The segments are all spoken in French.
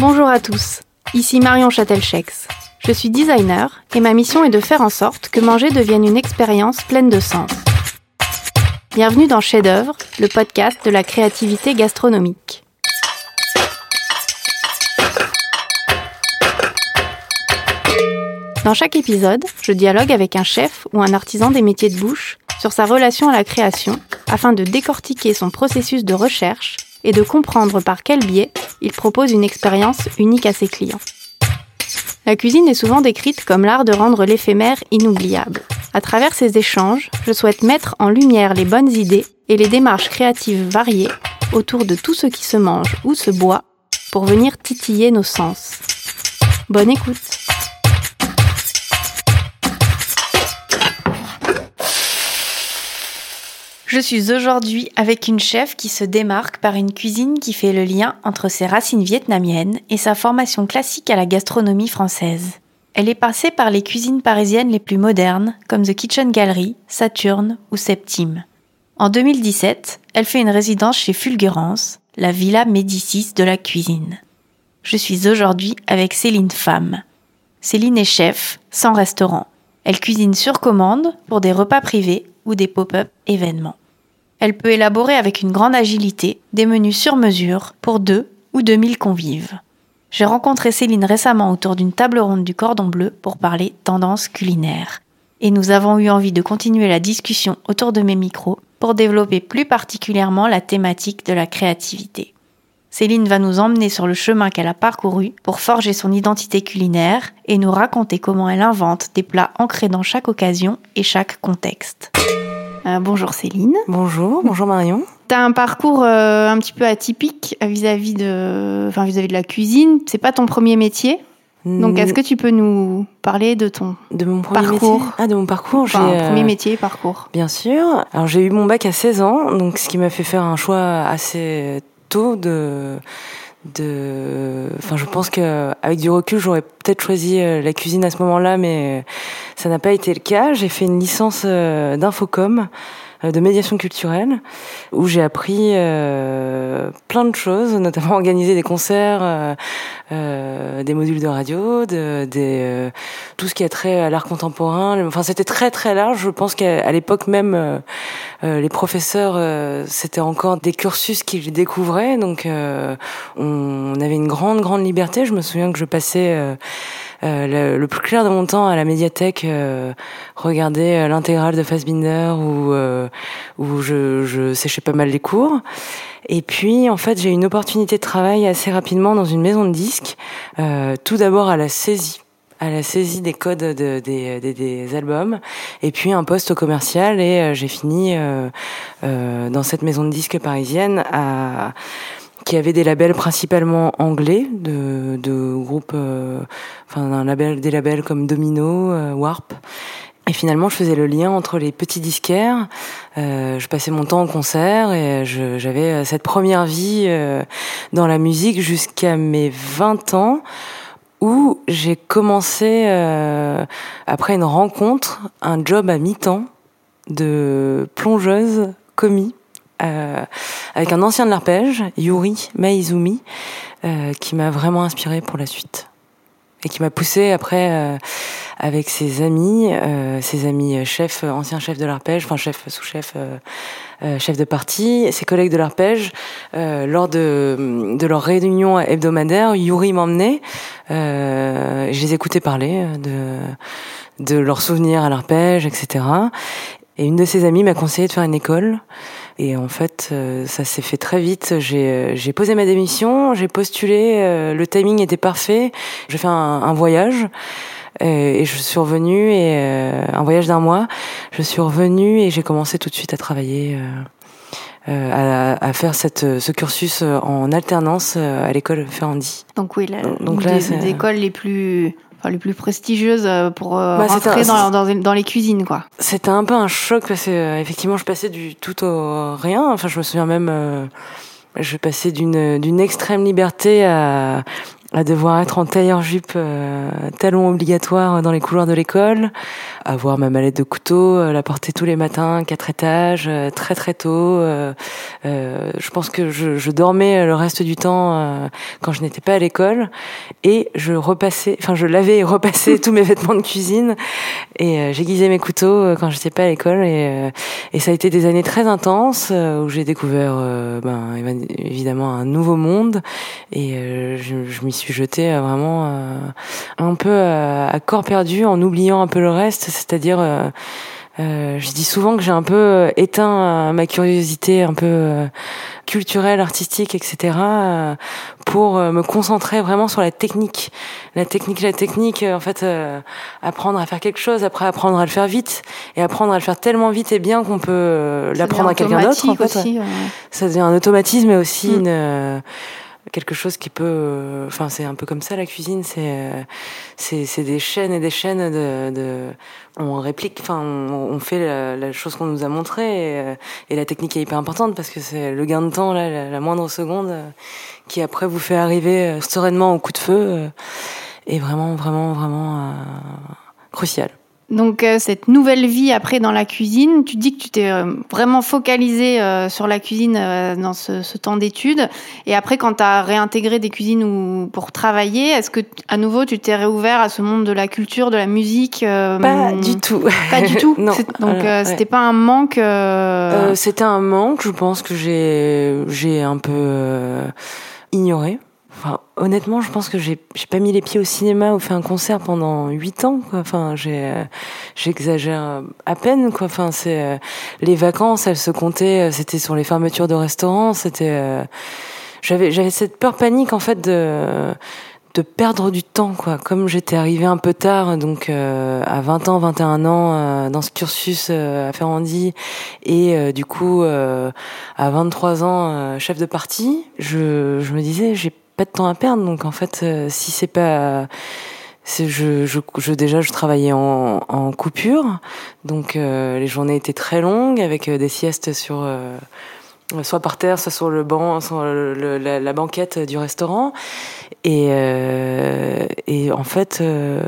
Bonjour à tous, ici Marion Châtelchex. Je suis designer et ma mission est de faire en sorte que manger devienne une expérience pleine de sens. Bienvenue dans Chef d'œuvre, le podcast de la créativité gastronomique. Dans chaque épisode, je dialogue avec un chef ou un artisan des métiers de bouche sur sa relation à la création afin de décortiquer son processus de recherche et de comprendre par quel biais il propose une expérience unique à ses clients. La cuisine est souvent décrite comme l'art de rendre l'éphémère inoubliable. À travers ces échanges, je souhaite mettre en lumière les bonnes idées et les démarches créatives variées autour de tout ce qui se mange ou se boit pour venir titiller nos sens. Bonne écoute Je suis aujourd'hui avec une chef qui se démarque par une cuisine qui fait le lien entre ses racines vietnamiennes et sa formation classique à la gastronomie française. Elle est passée par les cuisines parisiennes les plus modernes, comme The Kitchen Gallery, Saturne ou Septime. En 2017, elle fait une résidence chez Fulgurance, la Villa Médicis de la cuisine. Je suis aujourd'hui avec Céline Femme. Céline est chef, sans restaurant. Elle cuisine sur commande pour des repas privés ou des pop-up événements. Elle peut élaborer avec une grande agilité des menus sur mesure pour deux ou 2000 convives. J'ai rencontré Céline récemment autour d'une table ronde du Cordon Bleu pour parler tendance culinaire. Et nous avons eu envie de continuer la discussion autour de mes micros pour développer plus particulièrement la thématique de la créativité. Céline va nous emmener sur le chemin qu'elle a parcouru pour forger son identité culinaire et nous raconter comment elle invente des plats ancrés dans chaque occasion et chaque contexte. Euh, bonjour Céline. Bonjour, bonjour Marion. Tu as un parcours euh, un petit peu atypique vis-à-vis de, enfin, vis-à-vis de la cuisine. C'est pas ton premier métier. Donc, est-ce que tu peux nous parler de ton de mon parcours métier Ah, de mon parcours. Enfin, premier métier, parcours. Bien sûr. Alors, j'ai eu mon bac à 16 ans, donc ce qui m'a fait faire un choix assez tôt de de enfin je pense que avec du recul j'aurais peut-être choisi la cuisine à ce moment-là mais ça n'a pas été le cas. J'ai fait une licence d'infocom. euh, de médiation culturelle où j'ai appris euh, plein de choses, notamment organiser des concerts, euh, euh des modules de radio, de, des, euh, tout ce qui a trait à l'art contemporain. Enfin, c'était très très large. Je pense qu'à l'époque même, les professeurs, c'était encore des cursus qu'ils découvraient, donc on avait une grande grande liberté. Je me souviens que je passais euh, le, plus clair de mon temps à la médiathèque, euh, regarder euh, l'intégrale de Fassbinder où, où je, je séchais pas mal les cours. Et puis, en fait, j'ai eu une opportunité de travail assez rapidement dans une maison de disques, tout d'abord à la saisie à la saisie des codes de, des, des, des, albums, et puis un poste commercial, et j'ai fini euh, euh, dans cette maison de disques parisienne à qui avait des labels principalement anglais, de, de groupes, euh, enfin un label, des labels comme Domino, euh, Warp. Et finalement, je faisais le lien entre les petits disquaires. Euh, je passais mon temps en concert et j'avais cette première vie euh, dans la musique jusqu'à mes 20 ans où j'ai commencé, euh, après une rencontre, un job à mi-temps de plongeuse commis euh, avec un ancien de l'arpège, Yuri Maizumi, euh, qui m'a vraiment inspiré pour la suite et qui m'a poussé après euh, avec ses amis, euh, ses amis chefs, anciens chefs de l'arpège, enfin chef sous-chef, euh, chef de parti, ses collègues de l'arpège, lors de, de leur réunion hebdomadaire, Yuri m'emmenait, je les écoutais parler de de leurs souvenirs à l'arpège, etc. Et une de ses amies m'a conseillé de faire une école. Et en fait, euh, ça s'est fait très vite. J'ai, j'ai posé ma démission, j'ai postulé, euh, le timing était parfait. J'ai fait un, un voyage. Et, je suis revenue et euh, un voyage d'un mois. Je suis revenue et j'ai commencé tout de suite à travailler, à, à, faire cette, ce cursus en alternance à l'école Ferrandi. Donc oui, la, donc, là, des écoles les plus enfin, les plus prestigieuses euh, pour bah, rentrer dans, dans, dans, les cuisines, quoi. C'était un peu un choc parce que euh, effectivement, je passais du tout au rien. Enfin, je me souviens même, je passais d'une d'une extrême liberté à à devoir être en tailleur-jupe, euh, talon obligatoire dans les couloirs de l'école, avoir ma mallette de couteau, euh, la porter tous les matins, quatre étages, euh, très très tôt. Euh, je pense que je, je, dormais le reste du temps quand je n'étais pas à l'école. Et je repassais, enfin je lavais et repassais tous mes vêtements de cuisine. Et j'aiguisais mes couteaux quand j'étais pas à l'école. Et, et ça a été des années très intenses où j'ai découvert ben, évidemment un nouveau monde. Et je, je m'y suis jetée euh, vraiment euh, un peu euh, à corps perdu en oubliant un peu le reste, c'est-à-dire euh, je dis souvent que j'ai un peu éteint ma curiosité un peu culturelle, artistique, etc. pour me concentrer vraiment sur la technique, la technique, la technique. En fait, apprendre à faire quelque chose, après apprendre à le faire vite et apprendre à le faire tellement vite et bien qu'on peut l'apprendre à quelqu'un d'autre. En fait, ça devient un automatisme, mais aussi mm. une quelque chose qui peut euh, enfin c'est un peu comme ça la cuisine c'est euh, c'est des chaînes et des chaînes de, de on réplique enfin on, fait la, la chose qu'on nous a montré et, euh, et, la technique est hyper importante parce que c'est le gain de temps là la, la, moindre seconde qui après vous fait arriver sereinement au coup de feu est vraiment vraiment vraiment crucial donc euh, cette nouvelle vie après dans la cuisine, tu dis que tu t'es euh, vraiment focalisé euh, sur la cuisine dans ce, ce temps d'études. Et après, quand tu as réintégré des cuisines ou pour travailler, est-ce que à nouveau tu t'es réouvert à ce monde de la culture, de la musique Pas du tout. Pas du tout. non. Donc c'était pas un manque. c'était un manque. Je pense que j'ai j'ai un peu ignoré. Enfin, honnêtement, je pense que j'ai pas mis les pieds au cinéma ou fait un concert pendant huit ans. Quoi. Enfin, euh, j'exagère à peine. Quoi. Enfin, c'est euh, les vacances, elles se comptaient. Euh, c'était sur les fermetures de restaurants. C'était j'avais j'avais cette peur panique en fait de de perdre du temps quoi comme j'étais arrivée un peu tard donc à 20 ans 21 ans dans ce cursus à Ferrandi et du coup à 23 ans chef de parti je je me disais j'ai pas de temps à perdre. Donc en fait, euh, si c'est pas je, je, déjà je travaillais en, en coupure, donc euh, les journées étaient très longues avec euh, des siestes sur soit par terre, soit sur le banc, sur la, banquette du restaurant. Et, euh, et en fait, euh,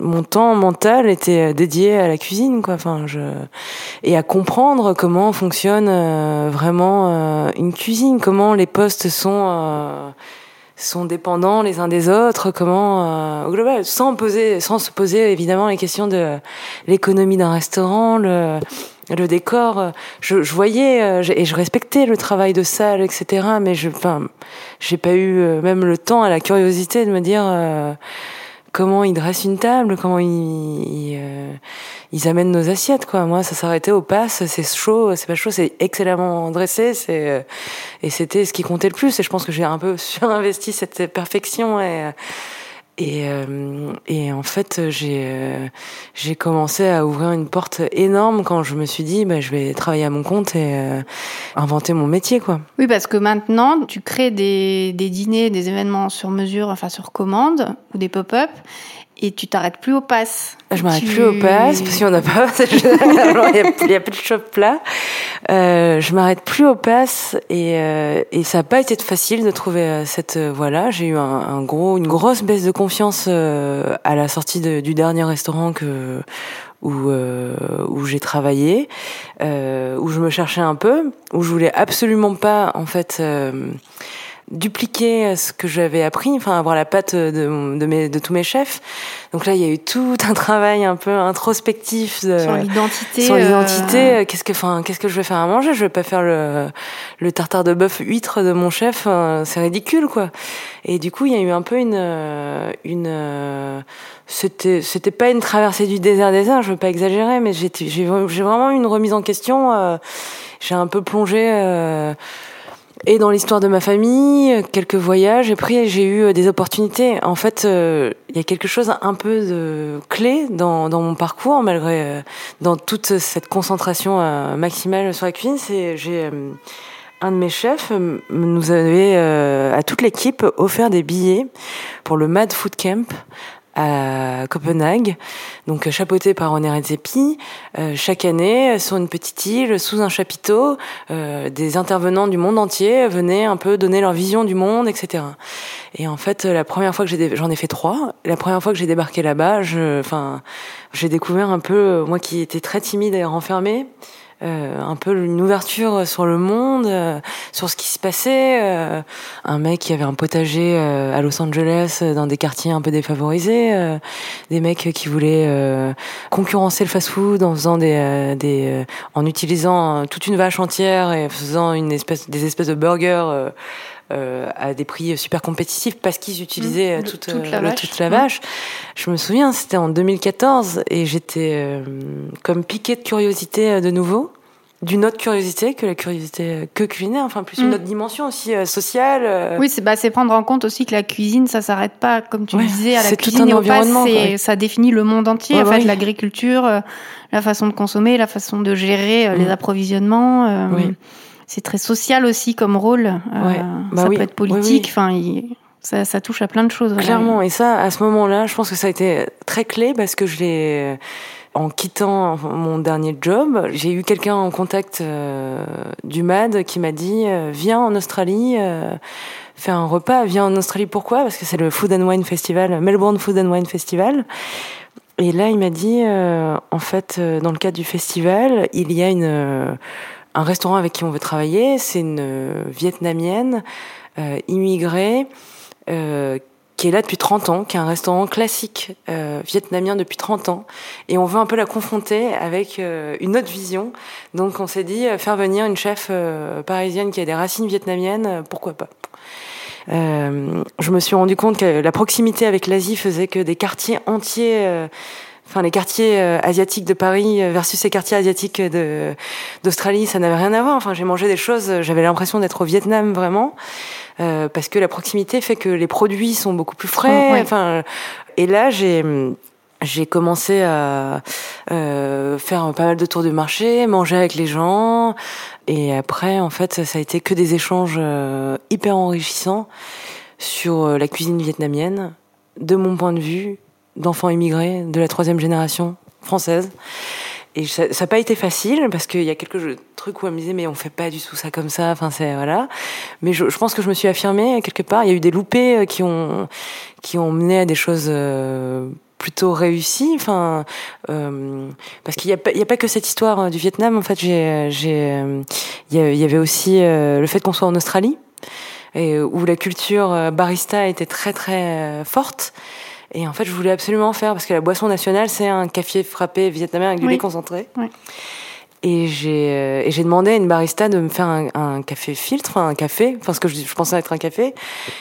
mon temps mental était dédié à la cuisine, quoi. Enfin, je et à comprendre comment fonctionne euh, vraiment euh, une cuisine, comment les postes sont sont dépendants les uns des autres, comment au global, sans poser, sans se poser évidemment les questions de l'économie d'un restaurant, le le décor, euh, je, je voyais euh, et je respectais le travail de salle, etc. Mais je, enfin, j'ai pas eu euh, même le temps à la curiosité de me dire comment ils dressent une table, comment ils, ils, amènent nos assiettes, quoi. Moi, ça s'arrêtait au pass, c'est chaud, c'est pas chaud, c'est excellemment dressé, c'est et c'était ce qui comptait le plus. Et je pense que j'ai un peu surinvesti cette perfection et et, euh, et en fait, j'ai euh, commencé à ouvrir une porte énorme quand je me suis dit, bah, je vais travailler à mon compte et euh, inventer mon métier, quoi. Oui, parce que maintenant, tu crées des, des dîners, des événements sur mesure, enfin sur commande ou des pop-up, et tu t'arrêtes plus au pass. Je m'arrête plus au pass parce qu'il n'y en a pas. il n'y a, plus de shop là. Euh, je m'arrête plus au pass et, euh, et ça n'a pas été facile de trouver euh, cette euh, voilà. J'ai eu un, un, gros, une grosse baisse de confiance euh, à la sortie de, du dernier restaurant que où où j'ai travaillé, où je me cherchais un peu, où je voulais absolument pas en fait dupliquer ce que j'avais appris, enfin avoir la patte de, de, mes, de tous mes chefs. Donc là, il y a eu tout un travail un peu introspectif de, sur l'identité. Sur l'identité, euh, qu'est-ce que, enfin, qu'est-ce que je vais faire à manger? Je vais pas faire le, le tartare de bœuf huître de mon chef, c'est ridicule quoi. Et du coup, il y a eu un peu une, une, c'était, c'était pas une traversée du désert désert, je veux pas exagérer, mais j'ai, j'ai vraiment eu une remise en question. Euh, j'ai un peu plongé. Euh, et dans l'histoire de ma famille, quelques voyages, et puis j'ai eu euh, des opportunités. En fait, euh, il y a quelque chose un peu de clé dans, mon parcours, malgré euh, dans toute cette concentration maximale sur la cuisine. C'est j'ai un de mes chefs nous avait à toute l'équipe offert des billets pour le Mad Food Camp à Copenhague, donc chapeauté par René Redzepi. chaque année, sur une petite île, sous un chapiteau, des intervenants du monde entier venaient un peu donner leur vision du monde, etc. Et en fait, la première fois que j'ai, j'en ai fait trois. La première fois que j'ai débarqué là-bas, je, enfin, j'ai découvert un peu, moi qui étais très timide et renfermée, euh, un peu une ouverture sur le monde, euh, sur ce qui se passait. Euh, un mec qui avait un potager à Los Angeles, dans des quartiers un peu défavorisés, des mecs qui voulaient concurrencer le fast-food en faisant des, des en utilisant toute une vache entière et faisant une espèce des espèces de burgers. Euh, à des prix super compétitifs parce qu'ils utilisaient mmh. toute, toute, la, vache. toute la vache. Je me souviens, c'était en 2014 et j'étais euh, comme piquée de curiosité de nouveau d'une autre curiosité que la curiosité que culinaire, enfin plus une mmh. autre dimension aussi sociale. Oui, c'est bah, c'est prendre en compte aussi que la cuisine, ça s'arrête pas comme tu disais à la cuisine tout un environnement, ça définit le monde entier. en fait, l'agriculture, la façon de consommer, la façon de gérer les mmh. approvisionnements. oui c'est très social aussi comme rôle. Euh, bah ça peut être politique. Enfin, ça, ça, touche à plein de choses. Clairement. Et ça, à ce moment-là, je pense que ça a été très clé parce que je l'ai en quittant mon dernier job, j'ai eu quelqu'un en contact euh, du MAD qui m'a dit euh, viens en Australie euh, faire un repas. Viens en Australie pourquoi? Parce que c'est le Food and Wine Festival, Melbourne Food and Wine Festival. Et là, il m'a dit en fait dans le cadre du festival, il y a une un restaurant avec qui on veut travailler, c'est une euh, vietnamienne euh, immigrée euh, qui est là depuis 30 ans, qui est un restaurant classique vietnamien depuis 30 ans, et on veut un peu la confronter avec une autre vision. Donc on s'est dit faire venir une chef parisienne qui a des racines vietnamiennes, pourquoi pas. je me suis rendu compte que la proximité avec l'Asie faisait que des quartiers entiers enfin les quartiers euh, asiatiques de Paris versus ces quartiers asiatiques de d'Australie, ça n'avait rien à voir. Enfin, j'ai mangé des choses, j'avais l'impression d'être au Vietnam vraiment, euh, parce que la proximité fait que les produits sont beaucoup plus frais. Enfin, et là j'ai j'ai commencé à euh, faire pas mal de tours de marché, manger avec les gens, et après en fait ça a été que des échanges euh, hyper enrichissants sur la cuisine vietnamienne, de mon point de vue, d'enfants immigrés de la troisième génération française. Et ça n'a pas été facile parce qu'il y a quelques trucs où elle me disait mais on fait pas du tout ça comme ça. Enfin c'est voilà. Mais je, je, pense que je me suis affirmée quelque part. Il y a eu des loupés euh, qui ont qui ont mené à des choses euh, plutôt réussies. Enfin euh, parce qu'il y a a pas que cette histoire du Vietnam. En fait j'ai j'ai il y avait aussi le fait qu'on soit en Australie et où la culture barista était très très forte. Et en fait, je voulais absolument faire parce que la boisson nationale, c'est un café frappé vietnamien avec du lait concentré. Oui. Et j'ai euh, et j'ai demandé à une barista de me faire un, un café filtre, un café, enfin ce que je, je, pensais être un café.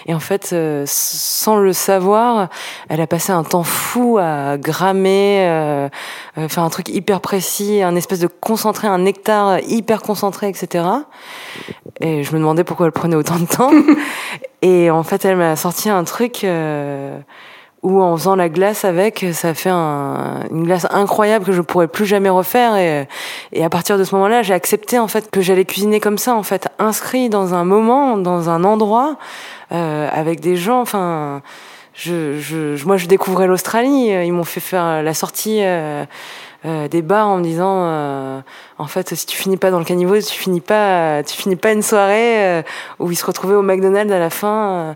Et en fait, euh, sans le savoir, elle a passé un temps fou à grammer, euh, euh, faire un truc hyper précis, un espèce de concentré, un nectar hyper concentré, etc. Et je me demandais pourquoi elle prenait autant de temps. et en fait, elle m'a sorti un truc. Euh, ou en faisant la glace avec, ça fait un, une glace incroyable que je pourrais plus jamais refaire. Et, et à partir de ce moment-là, j'ai accepté en fait que j'allais cuisiner comme ça, en fait, inscrit dans un moment, dans un endroit, euh, avec des gens. Enfin, je, je, moi, je découvrais l'Australie. Ils m'ont fait faire la sortie. Euh, euh, des bars en me disant euh, en fait si tu finis pas dans le caniveau tu finis pas tu finis pas une soirée euh, où ils se retrouvaient au McDonald's à la fin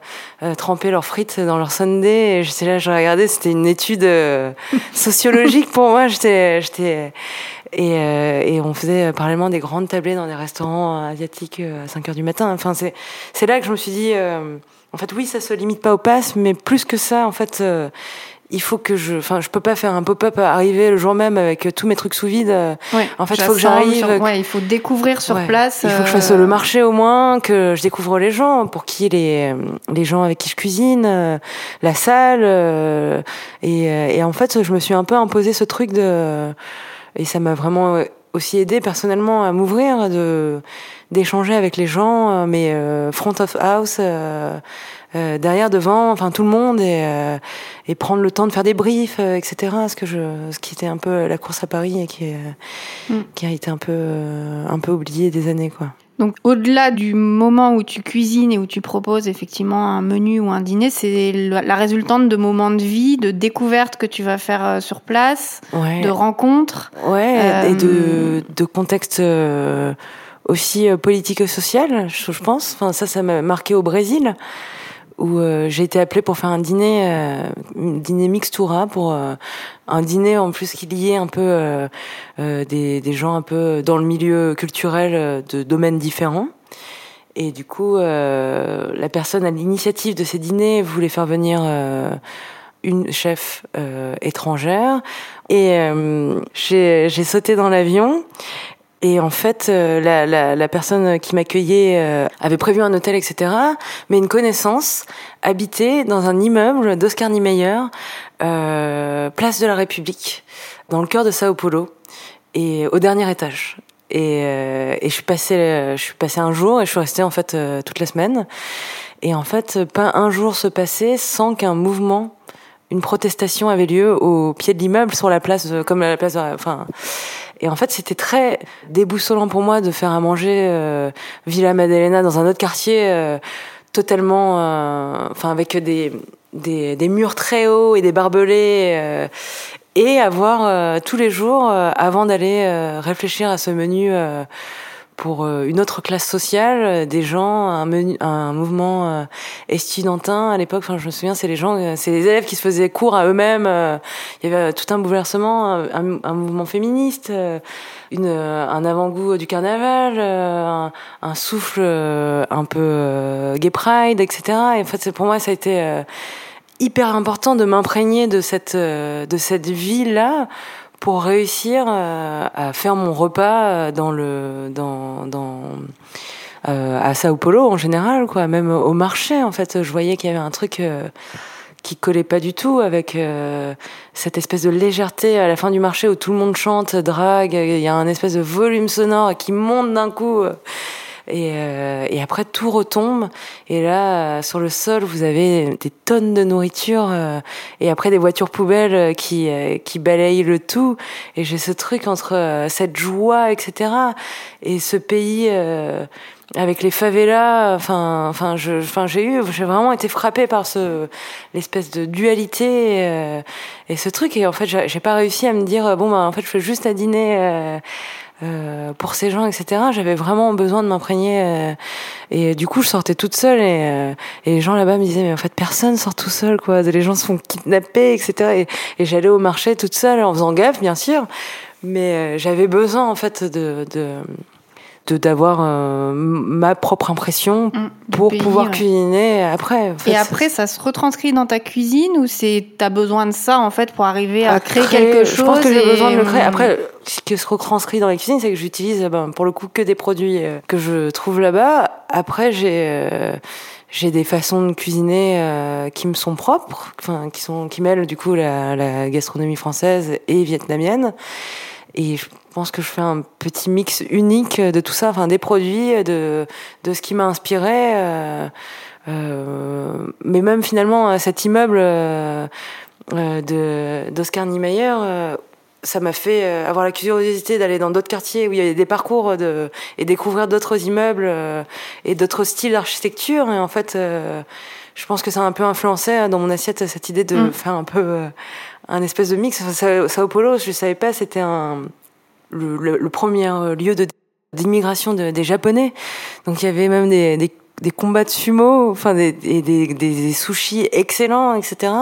tremper leurs frites dans leur sundae et j'étais là je regardais c'était une étude sociologique pour moi. J'étais j'étais et, et on faisait parallèlement des grandes tablées dans des restaurants asiatiques à 5 heures du matin. Enfin c'est c'est là que je me suis dit en fait oui ça se limite pas au pass mais plus que ça en fait il faut que je, enfin, je peux pas faire un pop-up arriver le jour même avec tous mes trucs sous vide. Ouais, en fait, il faut que j'arrive. Ouais, il faut découvrir sur place. Il faut que je fasse le marché au moins, que je découvre les gens, pour qui les les gens avec qui je cuisine, euh, la salle, euh, et, euh, et en fait, je me suis un peu imposé ce truc de, et ça m'a vraiment aussi aidé personnellement à m'ouvrir, de d'échanger avec les gens, mais front of house. Euh, derrière, devant, enfin tout le monde et, euh, et prendre le temps de faire des briefs, euh, etc. Ce que je, ce qui était un peu la course à Paris et qui, est, mm. qui a été un peu, un peu oublié des années, quoi. Donc au-delà du moment où tu cuisines et où tu proposes effectivement un menu ou un dîner, c'est la résultante de moments de vie, de découvertes que tu vas faire euh, sur place, de rencontres. Ouais, et de, euh, de contexte euh, aussi politique-social, je, je pense. Enfin, ça, ça m'a marqué au Brésil où euh, j'ai été appelée pour faire un dîner, euh, dîner mixtura pour euh, un dîner en plus qui liait un peu des, des, gens un peu dans le milieu culturel de domaines différents. Et du coup, la personne à l'initiative de ces dîners voulait faire venir une chef étrangère et j'ai sauté dans l'avion et en fait, euh, la, la, la, personne qui m'accueillait euh, avait prévu un hôtel, etc. Mais une connaissance habitait dans un immeuble d'Oscar Niemeyer, euh, place de la République, dans le cœur de Sao Paulo, et au dernier étage. Et, euh, et je suis passée, je suis passée un jour et je suis restée en fait toute la semaine. Et en fait, pas un jour se passait sans qu'un mouvement une protestation avait lieu au pied de l'immeuble sur la place comme la place enfin et en fait, c'était très déboussolant pour moi de faire à manger euh, Villa Maddalena dans un autre quartier euh, totalement, euh, enfin avec des, des, des murs très hauts et des barbelés euh, et avoir tous les jours avant d'aller réfléchir à ce menu pour euh, une autre classe sociale, euh, des gens, un, mouvement euh, estudiantin à l'époque. Enfin, je me souviens, c'est les gens, c'est les élèves qui se faisaient cours à eux-mêmes. Il y avait tout un bouleversement, un, mouvement féministe, une, un avant-goût du carnaval, un, un, souffle un peu gay pride, etc. Et en fait, pour moi, ça a été hyper important de m'imprégner de cette de cette vie là pour réussir euh, à faire mon repas euh, dans le dans dans euh, à Sao Paulo en général quoi même au marché en fait je voyais qu'il y avait un truc qui collait pas du tout avec cette espèce de légèreté à la fin du marché où tout le monde chante, drague, il y a un espèce de volume sonore qui monte d'un coup. Et, euh, et, après tout retombe. Et là, sur le sol, vous avez des tonnes de nourriture euh, et après des voitures poubelles qui euh, qui balayent le tout. Et j'ai ce truc entre cette joie, etc. Et ce pays avec les favelas, enfin, enfin, je, enfin, j'ai eu, j'ai vraiment été frappée par ce l'espèce de dualité et ce truc. Et en fait, j'ai pas réussi à me dire bon, bah, en fait, je fais juste à dîner euh, pour ces gens, etc. J'avais vraiment besoin de m'imprégner. Euh, et du coup, je sortais toute seule et, euh, et les gens là-bas me disaient, mais en fait, personne sort tout seul, quoi. Les gens se font kidnapper, etc. Et, j'allais au marché toute seule en faisant gaffe, bien sûr. Mais j'avais besoin, en fait, de, de de d'avoir euh, ma propre impression mm, pour pouvoir cuisiner après. et après, ça se retranscrit dans ta cuisine ou c'est t'as besoin de ça en fait pour arriver à, créer, quelque chose Je pense que j'ai besoin de le créer. Après, ce qui se retranscrit dans la cuisine, c'est que j'utilise ben, pour le coup que des produits euh, que je trouve là-bas. Après, j'ai euh, j'ai des façons de cuisiner qui me sont propres, enfin qui sont qui mêlent du coup la, la gastronomie française et vietnamienne. Et je pense que je fais un petit mix unique de tout ça, enfin des produits, de, de ce qui m'a inspiré. Euh, euh, mais même finalement, cet immeuble euh, d'Oscar Niemeyer, euh, ça m'a fait euh, avoir la curiosité d'aller dans d'autres quartiers où il y avait des parcours de, et découvrir d'autres immeubles et d'autres styles d'architecture. Et en fait, je pense que ça a un peu influencé dans mon assiette cette idée de mm. faire un peu un espèce de mix. Sao Paulo, je savais pas, c'était un le, le, premier euh, lieu de d'immigration de, des Japonais. Donc il y avait même des, des, des combats de sumo, enfin des, des, des, sushis excellents, etc.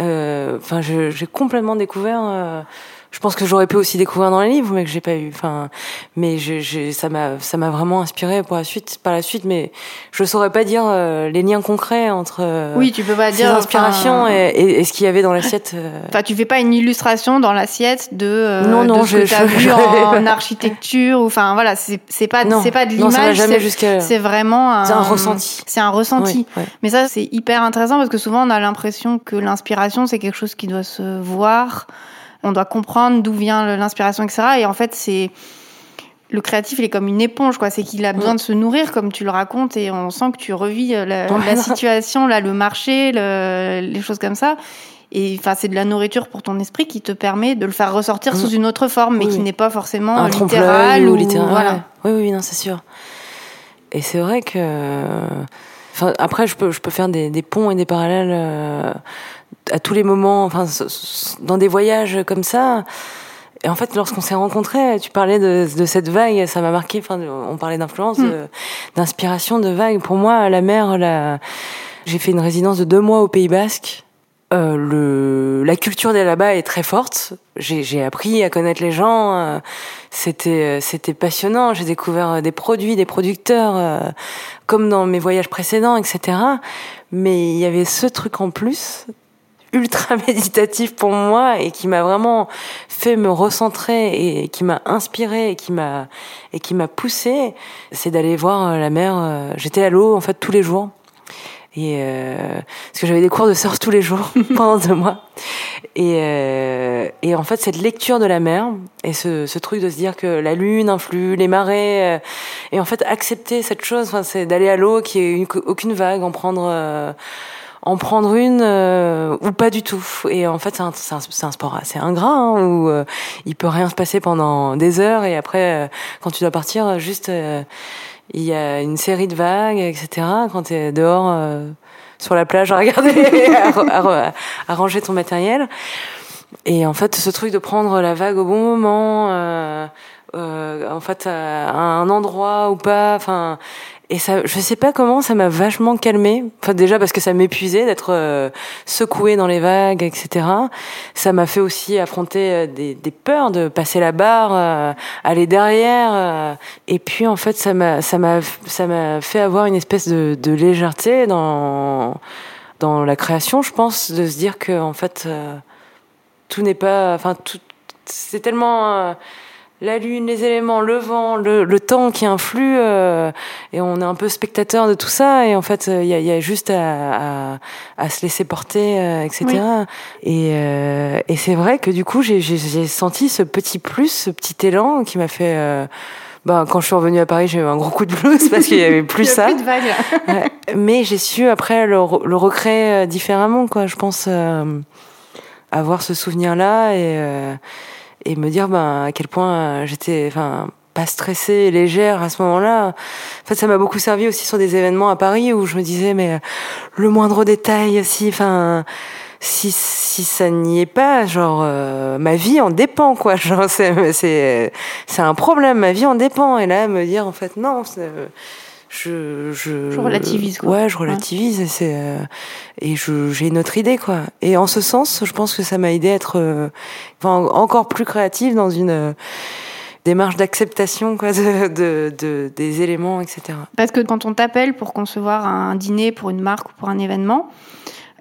Euh, enfin, j'ai complètement découvert. Euh, je pense que j'aurais pu aussi découvrir dans les livres, mais que j'ai pas eu. Enfin, mais je, ça m'a, ça m'a vraiment inspiré pour la suite, par la suite. Mais je saurais pas dire euh, les liens concrets entre. Euh, oui, tu peux pas dire inspiration et, et, ce qu'il y avait dans l'assiette. Euh. Enfin, tu fais pas une illustration dans l'assiette de. non, non, de ce je, que as vu en, architecture ou enfin voilà, c'est c'est pas c'est pas de l'image. C'est vraiment un ressenti. C'est un ressenti. Mais ça, c'est hyper intéressant parce que souvent on a l'impression que l'inspiration c'est quelque chose qui doit se voir on doit comprendre d'où vient l'inspiration, etc. Et en fait, c'est le créatif, il est comme une éponge, quoi. C'est qu'il a besoin de se nourrir, comme tu le racontes, et on sent que tu revis euh, la, situation, là, le marché, les choses comme ça. Et enfin, c'est de la nourriture pour ton esprit qui te permet de le faire ressortir sous mm. une autre forme, mais qui n'est pas forcément littérale ou, littéral. Voilà. Oui, oui, non, c'est sûr. et c'est vrai que enfin après je peux je peux faire des, des ponts et des parallèles à tous les moments enfin dans des voyages comme ça et en fait, lorsqu'on s'est rencontrés, tu parlais de, de cette vague, ça m'a marqué. Enfin, on parlait d'influence, mm. d'inspiration, de vague. Pour moi, la mer, la... j'ai fait une résidence de deux mois au Pays Basque. Euh, le, la culture des là-bas est très forte. J'ai appris à connaître les gens. Euh, c'était c'était passionnant. J'ai découvert des produits, des producteurs, euh, comme dans mes voyages précédents, etc. Mais il y avait ce truc en plus ultra méditatif pour moi et qui m'a vraiment fait me recentrer et qui m'a inspiré et qui m'a et qui m'a poussé, c'est d'aller voir euh, la mer. Euh, j'étais à l'eau en fait tous les jours et euh, parce que j'avais des cours de surf tous les jours pendant deux mois et euh, et en fait cette lecture de la mer et ce, ce truc de se dire que la lune influe les marées et en fait accepter cette chose enfin c'est d'aller à l'eau qui est aucune vague en prendre en prendre une euh, ou pas du tout. Et en fait, c'est un, un, un, sport assez ingrat hein, où euh, il peut rien se passer pendant des heures et après, euh, quand tu dois partir, juste il y a une série de vagues, etc. Quand tu es dehors sur la plage à regarder, à, à, ranger ton matériel. Et en fait, ce truc de prendre la vague au bon moment, en fait, à un endroit ou pas, enfin et ça, je sais pas comment, ça m'a vachement calmé. Enfin, déjà parce que ça m'épuisait d'être euh, secoué dans les vagues, etc. Ça m'a fait aussi affronter euh, des, peurs de passer la barre, euh, aller derrière. et puis en fait, ça m'a, ça m'a, ça m'a fait avoir une espèce de, de, légèreté dans dans la création, je pense, de se dire que en fait, tout n'est pas, enfin, tout, c'est tellement la lune, les éléments, le vent, le, le temps qui influe, euh, et on est un peu spectateur de tout ça, et en fait, il y a, y a, juste à, à, à, se laisser porter, euh, etc. Et, euh, et c'est vrai que du coup, j'ai senti ce petit plus, ce petit élan qui m'a fait... Euh, bah, quand je suis revenue à Paris, j'ai eu un gros coup de blues parce qu'il y avait plus ça. Plus de vagues. Mais j'ai su après le, le, recréer différemment, quoi. Je pense avoir ce souvenir-là et et me dire ben à quel point j'étais enfin pas stressée légère à ce moment-là. En fait, ça m'a beaucoup servi aussi sur des événements à Paris où je me disais mais le moindre détail si enfin si si ça n'y est pas genre euh, ma vie en dépend quoi genre c'est c'est c'est un problème ma vie en dépend et là me dire en fait non je, je, je relativise quoi. Ouais, je relativise et c'est euh, et je j'ai une autre idée quoi. Et en ce sens, je pense que ça m'a aidé à être euh, enfin, encore plus créative dans une euh, démarche d'acceptation quoi de, de, de, des éléments etc. Parce que quand on t'appelle pour concevoir un dîner pour une marque ou pour un événement,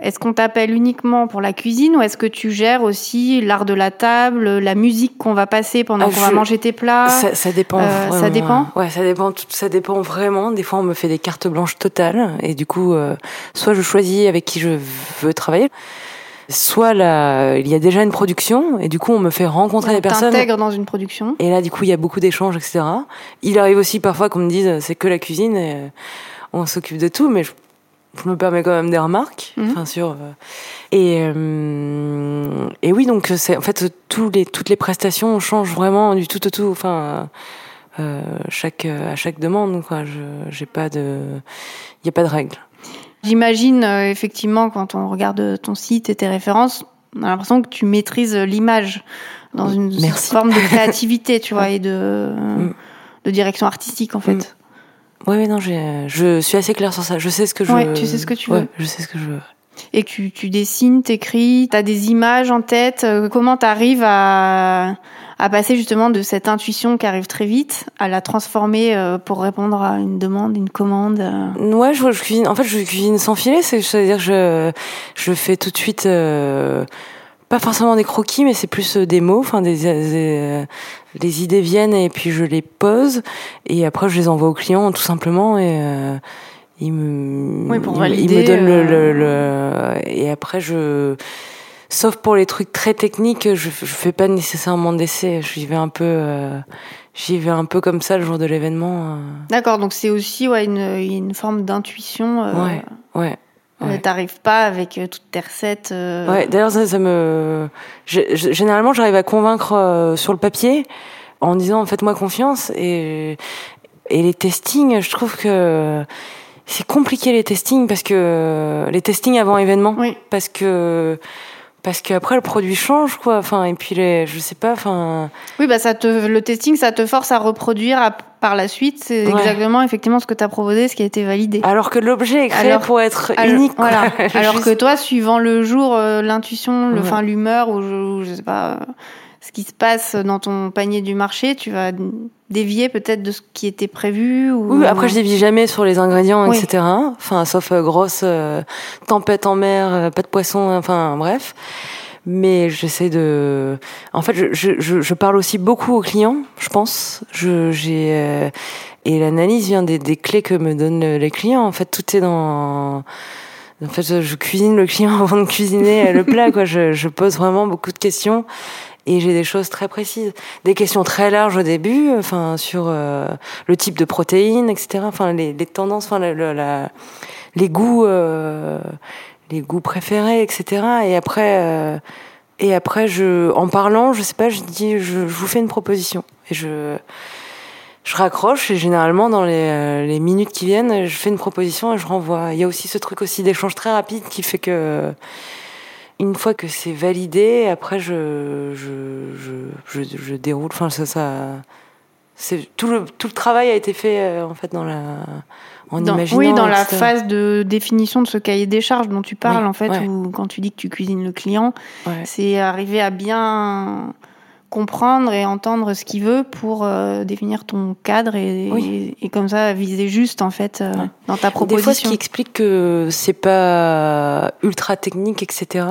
est-ce qu'on t'appelle uniquement pour la cuisine ou est-ce que tu gères aussi l'art de la table, la musique qu'on va passer pendant ah, qu'on va manger tes plats? Ça, ça dépend. Euh, ça dépend? Ouais, ça dépend. Ça dépend vraiment. Des fois, on me fait des cartes blanches totales et du coup, euh, soit je choisis avec qui je veux travailler. Soit là, il y a déjà une production et du coup on me fait rencontrer des personnes. T'intègres dans une production. Et là du coup il y a beaucoup d'échanges etc. Il arrive aussi parfois qu'on me dise c'est que la cuisine et on s'occupe de tout, mais je je me permets quand même des remarques, enfin sur euh, et euh, et oui donc c'est en fait tous les toutes les prestations changent vraiment du tout au tout enfin euh, chaque à chaque demande quoi je j'ai pas de il y a pas de règle. J'imagine effectivement quand on regarde ton site et tes références, on a l'impression que tu maîtrises l'image dans une forme de créativité, tu vois, et de mm. de direction artistique en fait. Mm. Oui, non, je suis assez claire sur ça. Je sais ce que je ouais, tu sais ce que tu veux. Ouais, je sais ce que je veux. Et tu, tu dessines, t'écris, t'as des images en tête. Euh, comment t'arrives à, à passer justement de cette intuition qui arrive très vite à la transformer euh, pour répondre à une demande, une commande euh Ouais, je, je cuisine. En fait, je cuisine sans filet. C'est-à-dire que je, je fais tout de suite. Euh pas forcément des croquis, mais c'est plus des mots, enfin des, des, les idées viennent et puis je les pose et après je les envoie au client tout simplement et euh, il me oui, pour il, valider, il me donne le, euh... le, le, et après je sauf pour les trucs très techniques je, je fais pas nécessairement d'essai j'y vais un peu euh, j'y vais un peu comme ça le jour de l'événement d'accord donc c'est aussi ouais une, une forme d'intuition ouais ouais Ouais. T'arrives pas avec euh, toutes tes recettes. Euh... Ouais, d'ailleurs ça, ça me. généralement, j'arrive à convaincre euh, sur le papier en disant faites-moi confiance et Et les testings, je trouve que c'est compliqué les testings parce que les testings avant événement, Oui. parce que parce qu'après le produit change quoi. Enfin et puis les, je sais pas. Enfin Oui, bah ça te, le testing, ça te force à reproduire à- par la suite. C'est Ouais. exactement, effectivement, ce que tu as proposé, ce qui a été validé. alors que l'objet est créé Alors- pour être Alors- unique. Voilà. Alors que toi, suivant le jour, euh, l'intuition, le, Ouais. l'humeur ou je, ou je sais pas, euh, ce qui se passe dans ton panier du marché, tu vas dévier peut-être de ce qui était prévu. Ou... Oui, après je dévie jamais sur les ingrédients, Oui. etc. Enfin, sauf euh, grosse euh, tempête en mer, euh, pas de poisson, enfin bref. Mais j'essaie de. En fait, je, je, je, parle aussi beaucoup aux clients, je pense. Je, j'ai euh, et l'analyse vient des, des clés que me donnent les clients. En fait, tout est dans. En fait, je, je cuisine le client avant de cuisiner le plat. Quoi, je, je pose vraiment beaucoup de questions et j'ai des choses très précises, des questions très larges au début, enfin sur euh, le type de protéines, etc. Enfin les, tendances, enfin les goûts, euh, les goûts préférés, etc. Et après, euh, et après, en parlant, je sais pas, je dis, je, vous fais une proposition et je je raccroche et généralement dans les, les minutes qui viennent, je fais une proposition et je renvoie. Il y a aussi ce truc aussi d'échange très rapide qui fait que une fois que c'est validé, après je je je, je, je déroule. Enfin ça ça c'est tout le tout le travail a été fait euh, en fait dans la en Dans- imaginant. oui, dans la phase de définition de ce cahier des charges dont tu parles, Oui, en fait, ouais. où quand tu dis que tu cuisines le client, Ouais. c'est arriver à bien comprendre et entendre ce qu'il veut pour euh, définir ton cadre et, Oui. et, et comme ça viser juste en fait euh, Ouais. dans ta Des fois, ce proposition. qui explique que c'est pas ultra technique, etc.,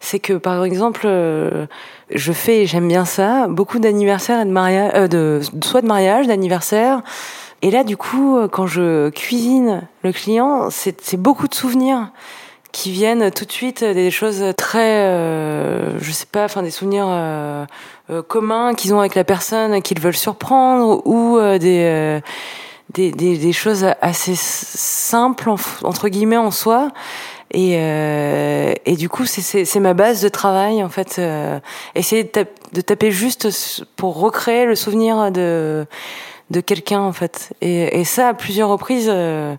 c'est que par exemple, euh, je fais, et j'aime bien ça, beaucoup d'anniversaires et de mariage, euh, de soit de mariage, d'anniversaire. Et là, du coup, euh, quand je cuisine le client, c'est beaucoup de souvenirs qui viennent tout de suite, des choses très, euh, je sais pas, enfin des souvenirs euh, communs qu'ils ont avec la personne qu'ils veulent surprendre ou euh, des, euh, des, des des choses assez simples en- entre guillemets en soi. Et, euh, et du coup, c'est- ma base de travail en fait. Euh, essayer de, de taper juste pour recréer le souvenir de de quelqu'un en fait. Et, et ça, à plusieurs reprises, euh,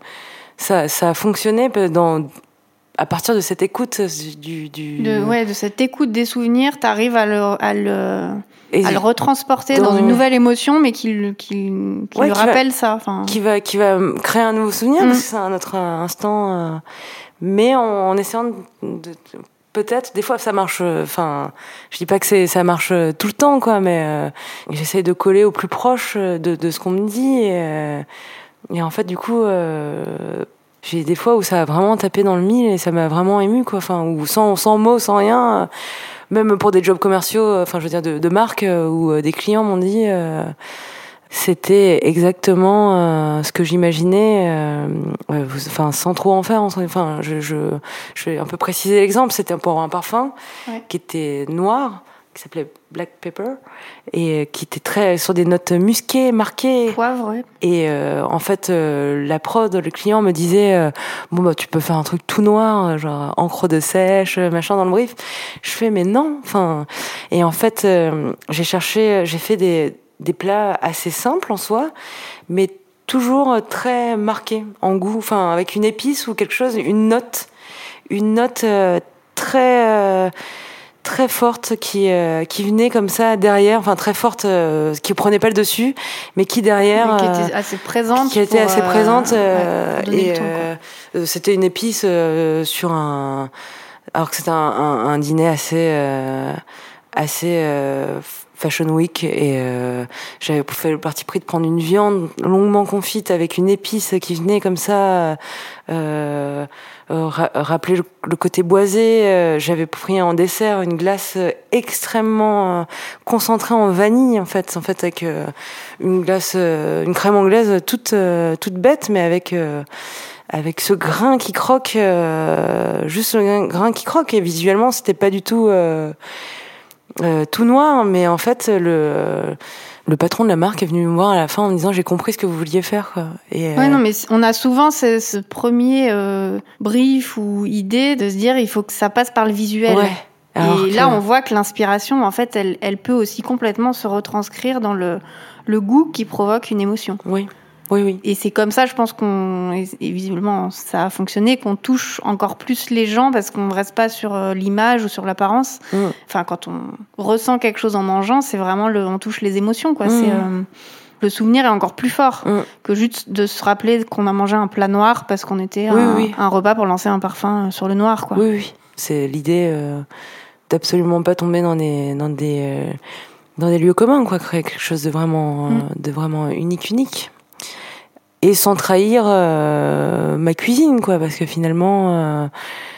ça, ça a fonctionné dans à partir de cette écoute du, du De, ouais, de cette écoute des souvenirs, tu arrives à le, à le, et à le retransporter dans, dans- une nouvelle émotion, mais qui, qui, qui Ouais, lui qui va- rappelle ça. Enfin, qui va qui va créer un nouveau souvenir Mm. parce que c'est un autre instant euh, mais en, en essayant de, de- peut-être des fois ça marche euh, enfin je dis pas que c'est ça marche euh, tout le temps quoi mais euh, j'essaie de coller au plus proche euh, de, de ce qu'on me dit et, euh, et en fait du coup euh, j'ai des fois où ça a vraiment tapé dans le mille et ça m'a vraiment ému quoi enfin ou sans sans mots sans rien même pour des jobs commerciaux euh, enfin je veux dire de, de marque euh, où euh, des clients m'ont dit euh, c'était exactement euh, ce que j'imaginais, euh, enfin sans trop en faire. Enfin, je, je, je vais un peu préciser l'exemple. C'était pour un parfum Ouais. qui était noir, qui s'appelait Black Pepper et qui était très sur des notes musquées, marquées. poivre, ouais. Et euh, en fait, euh, la prod, le client me disait euh, bon bah tu peux faire un truc tout noir, euh, genre encre de sèche, euh, machin dans le brief. Je fais mais non, enfin. Et en fait, euh, j'ai cherché, j'ai fait des des plats assez simples en soi, mais toujours euh, très marqués en goût, enfin avec une épice ou quelque chose, une note, une note euh, très euh, très forte qui euh, qui venait comme ça derrière, enfin très forte, euh, qui prenait pas le dessus, mais qui derrière Mais qui euh, était assez présente. qui était assez euh, présente ouais, euh, et c'était une épice euh, sur un alors que c'était un, un, un dîner assez euh, assez euh, fashion week et euh, j'avais fait le parti pris de prendre une viande longuement confite avec une épice qui venait comme ça euh, euh, ra- rappeler le, côté boisé. Euh, j'avais pris en dessert une glace extrêmement euh, concentrée en vanille en fait. En fait avec une glace une crème anglaise toute toute bête mais avec avec ce grain qui croque euh, juste le grain, grain qui croque. Et visuellement c'était pas du tout euh, euh, tout noir mais en fait le le patron de la marque est venu me voir à la fin en me disant j'ai compris ce que vous vouliez faire quoi. et Ouais, euh, non, mais on a souvent ce, ce premier euh, brief ou idée de se dire il faut que ça passe par le visuel. ouais. Alors Et que- là, on voit que l'inspiration, en fait, elle, elle peut aussi complètement se retranscrire dans le, le goût qui provoque une émotion. oui Oui, oui. Et c'est comme ça, je pense qu'on, et visiblement, ça a fonctionné, qu'on touche encore plus les gens parce qu'on ne reste pas sur euh, l'image ou sur l'apparence. Mm. Enfin, quand on ressent quelque chose en mangeant, c'est vraiment le, on touche les émotions, quoi. Mm. C'est, euh, le souvenir est encore plus fort Mm. que juste de se rappeler qu'on a mangé un plat noir parce qu'on était Oui, un, oui. un repas pour lancer un parfum euh, sur le noir, quoi. Oui, oui. C'est l'idée euh, d'absolument pas tomber dans des, dans des, euh, dans des lieux communs, quoi. Créer quelque chose de vraiment, de vraiment unique, unique. Et sans trahir euh, ma cuisine, quoi, parce que finalement, euh,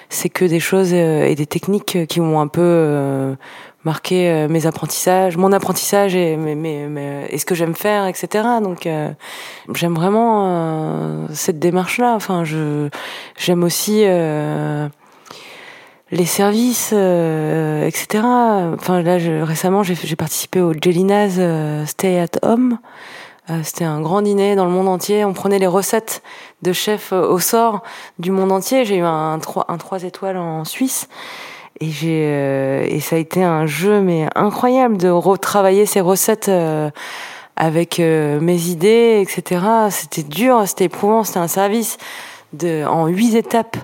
c'est que des choses euh, et des techniques qui ont un peu euh, marqué euh, mes apprentissages, mon apprentissage et, mes, mes- mes- et ce que j'aime faire, etc. Donc, j'aime vraiment cette démarche-là. Enfin, je j'aime aussi. les services, euh, etc. Enfin là, je, récemment, j'ai participé au Jellinas euh, Stay at Home. Euh, C'était un grand dîner dans le monde entier. On prenait les recettes de chefs euh, au sort du monde entier. J'ai eu un 3, un 3 étoiles en Suisse. Et, euh, et ça a été un jeu mais incroyable de retravailler ces recettes euh, avec euh, mes idées, etc. C'était dur, c'était éprouvant, c'était un service de, en huit étapes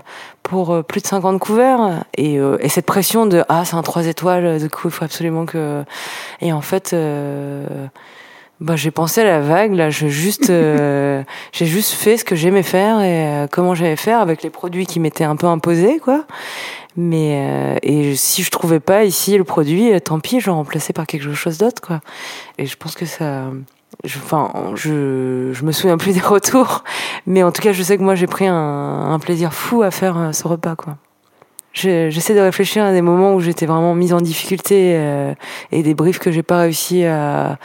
pour plus de 50 couverts et, et cette pression de ah c'est un 3 étoiles du coup il faut absolument que et en fait bah j'ai pensé à la vague là je juste euh, j'ai juste fait ce que j'aimais faire et euh, comment j'aimais faire avec les produits qui m'étaient un peu imposés quoi mais euh, et si je trouvais pas ici le produit euh, tant pis je remplaçais par quelque chose d'autre quoi et je pense que ça enfin, je, je me souviens plus des retours, mais en tout cas, je sais que moi, j'ai pris un, un plaisir fou à faire euh, ce repas, quoi. Je- J'essaie de réfléchir à des moments où j'étais vraiment mise en difficulté euh, et des briefs que j'ai pas réussi à,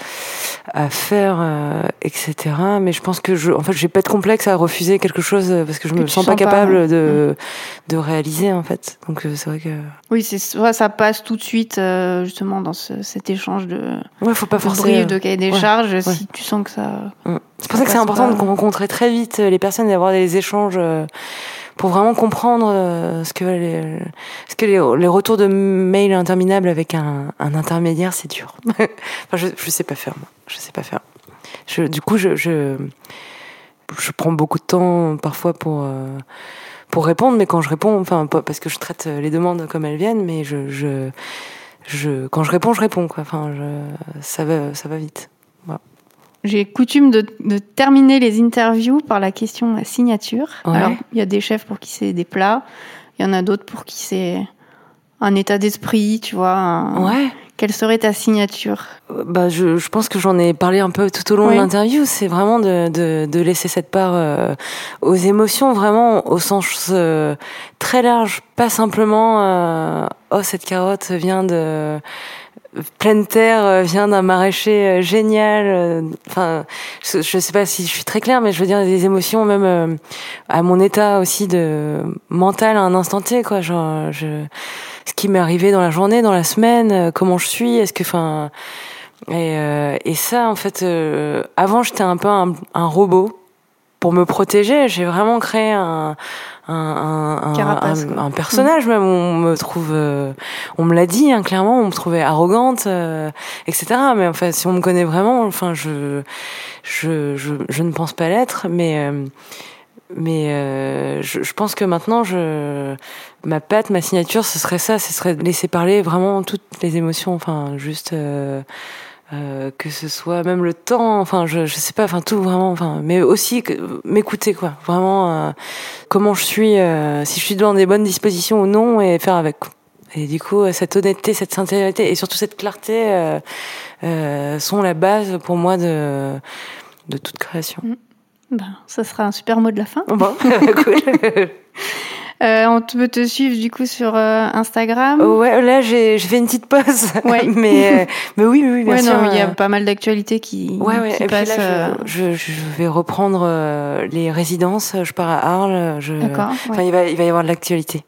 à faire, euh, etc. Mais je pense que je, en fait, j'ai pas de complexe à refuser quelque chose euh, parce que je Que me sens pas sens pas, capable de, de réaliser, en fait. Donc, euh, c'est vrai que, Oui, c'est soit ça passe tout de suite euh, justement dans ce- cet échange de, ouais, faut pas de forcer. brief, euh, de cahier des ouais, charges. ouais. Si tu sens que ça, Mm. C'est pour ça que c'est important pas. de rencontrer très vite les personnes et d'avoir des échanges euh, pour vraiment comprendre euh, ce que les, ce que les, les retours de mails interminables avec un, un intermédiaire, c'est dur. enfin, je, je sais pas faire, moi. Je sais pas faire. Je, du coup, je, je, je prends beaucoup de temps parfois pour, euh, pour répondre, mais quand je réponds, enfin, pas parce que je traite les demandes comme elles viennent, mais je, je, je quand je réponds, je réponds, quoi. Enfin, ça va, ça va vite. J'ai coutume de, de terminer les interviews par la question signature. Ouais. Alors, il y a des chefs pour qui c'est des plats, il y en a d'autres pour qui c'est un état d'esprit, tu vois. un- Ouais. Quelle serait ta signature? Euh, Bah, je, je pense que j'en ai parlé un peu tout au long Oui. de l'interview. C'est vraiment de, de, de laisser cette part euh, aux émotions, vraiment au sens euh, très large, pas simplement euh, oh cette carotte vient de pleine terre, euh, vient d'un maraîcher euh, génial. euh, Enfin, je, sais pas si je suis très claire, mais je veux dire des émotions même à mon état aussi de mental à un instant T, quoi. Genre, je, ce qui m'est arrivé dans la journée, dans la semaine, comment je suis, est-ce que, enfin, et, euh, et ça, en fait, euh, avant, j'étais un peu un, un robot pour me protéger. J'ai vraiment créé un un, un, un, Carapace, un- quoi. un personnage même. On me trouve, euh, on me l'a dit hein, clairement, on me trouvait arrogante, euh, etc. Mais en fait, si on me connaît vraiment, enfin, je je je, je ne pense pas l'être, mais euh, mais euh, je, je pense que maintenant, je, ma patte, ma signature, ce serait ça, ce serait laisser parler vraiment toutes les émotions, enfin, juste euh, euh, que ce soit même le temps, enfin, je, je sais pas, enfin, tout vraiment, enfin, mais aussi que- m'écouter, quoi, vraiment, euh, comment je suis, euh, si je suis dans des bonnes dispositions ou non, et faire avec. quoi. Et du coup, cette honnêteté, cette sincérité et surtout cette clarté euh, euh, sont la base pour moi de, de toute création. ben, Ça sera un super mot de la fin. Bon, cool. Euh, on peut te suivre du coup sur euh, Instagram. Ouais, là j'ai j'ai fait une petite pause. Ouais. mais euh, mais oui oui, bien ouais, sûr. non, il y a euh, pas mal d'actualités qui, Ouais ouais. qui Et puis passent. là euh, je, je, je vais reprendre euh, les résidences. Je pars à Arles. Je... D'accord. Enfin il va il va y avoir de l'actualité.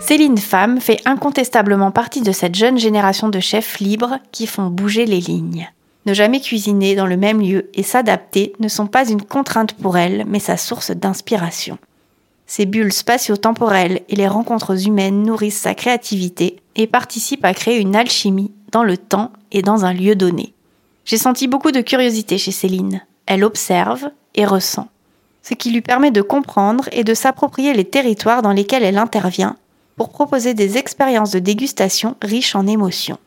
Céline Femme fait incontestablement partie de cette jeune génération de chefs libres qui font bouger les lignes. Ne jamais cuisiner dans le même lieu et s'adapter ne sont pas une contrainte pour elle, mais sa source d'inspiration. Ces bulles spatio-temporelles et les rencontres humaines nourrissent sa créativité et participent à créer une alchimie dans le temps et dans un lieu donné. J'ai senti beaucoup de curiosité chez Céline. elle observe et ressent, ce qui lui permet de comprendre et de s'approprier les territoires dans lesquels elle intervient pour proposer des expériences de dégustation riches en émotions.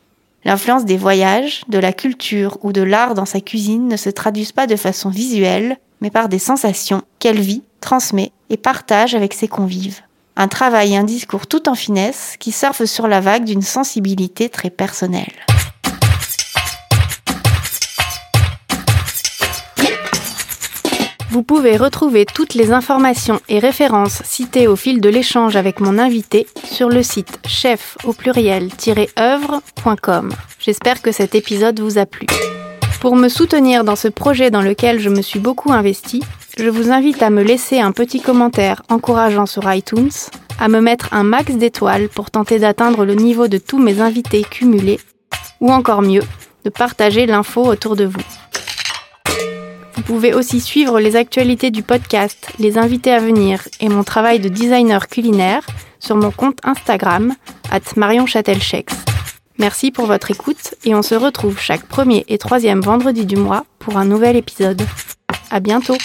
L'influence des voyages, de la culture ou de l'art dans sa cuisine ne se traduisent pas de façon visuelle, mais par des sensations qu'elle vit, transmet et partage avec ses convives. Un travail et un discours tout en finesse qui surfent sur la vague d'une sensibilité très personnelle. Vous pouvez retrouver toutes les informations et références citées au fil de l'échange avec mon invité sur le site chef au pluriel-œuvre.com. J'espère que cet épisode vous a plu. Pour me soutenir dans ce projet dans lequel je me suis beaucoup investi, je vous invite à me laisser un petit commentaire encourageant sur iTunes, à me mettre un max d'étoiles pour tenter d'atteindre le niveau de tous mes invités cumulés, ou encore mieux, de partager l'info autour de vous. Vous pouvez aussi suivre les actualités du podcast, les invités à venir et mon travail de designer culinaire sur mon compte Instagram, at Marion Merci pour votre écoute et on se retrouve chaque premier et troisième vendredi du mois pour un nouvel épisode. À bientôt!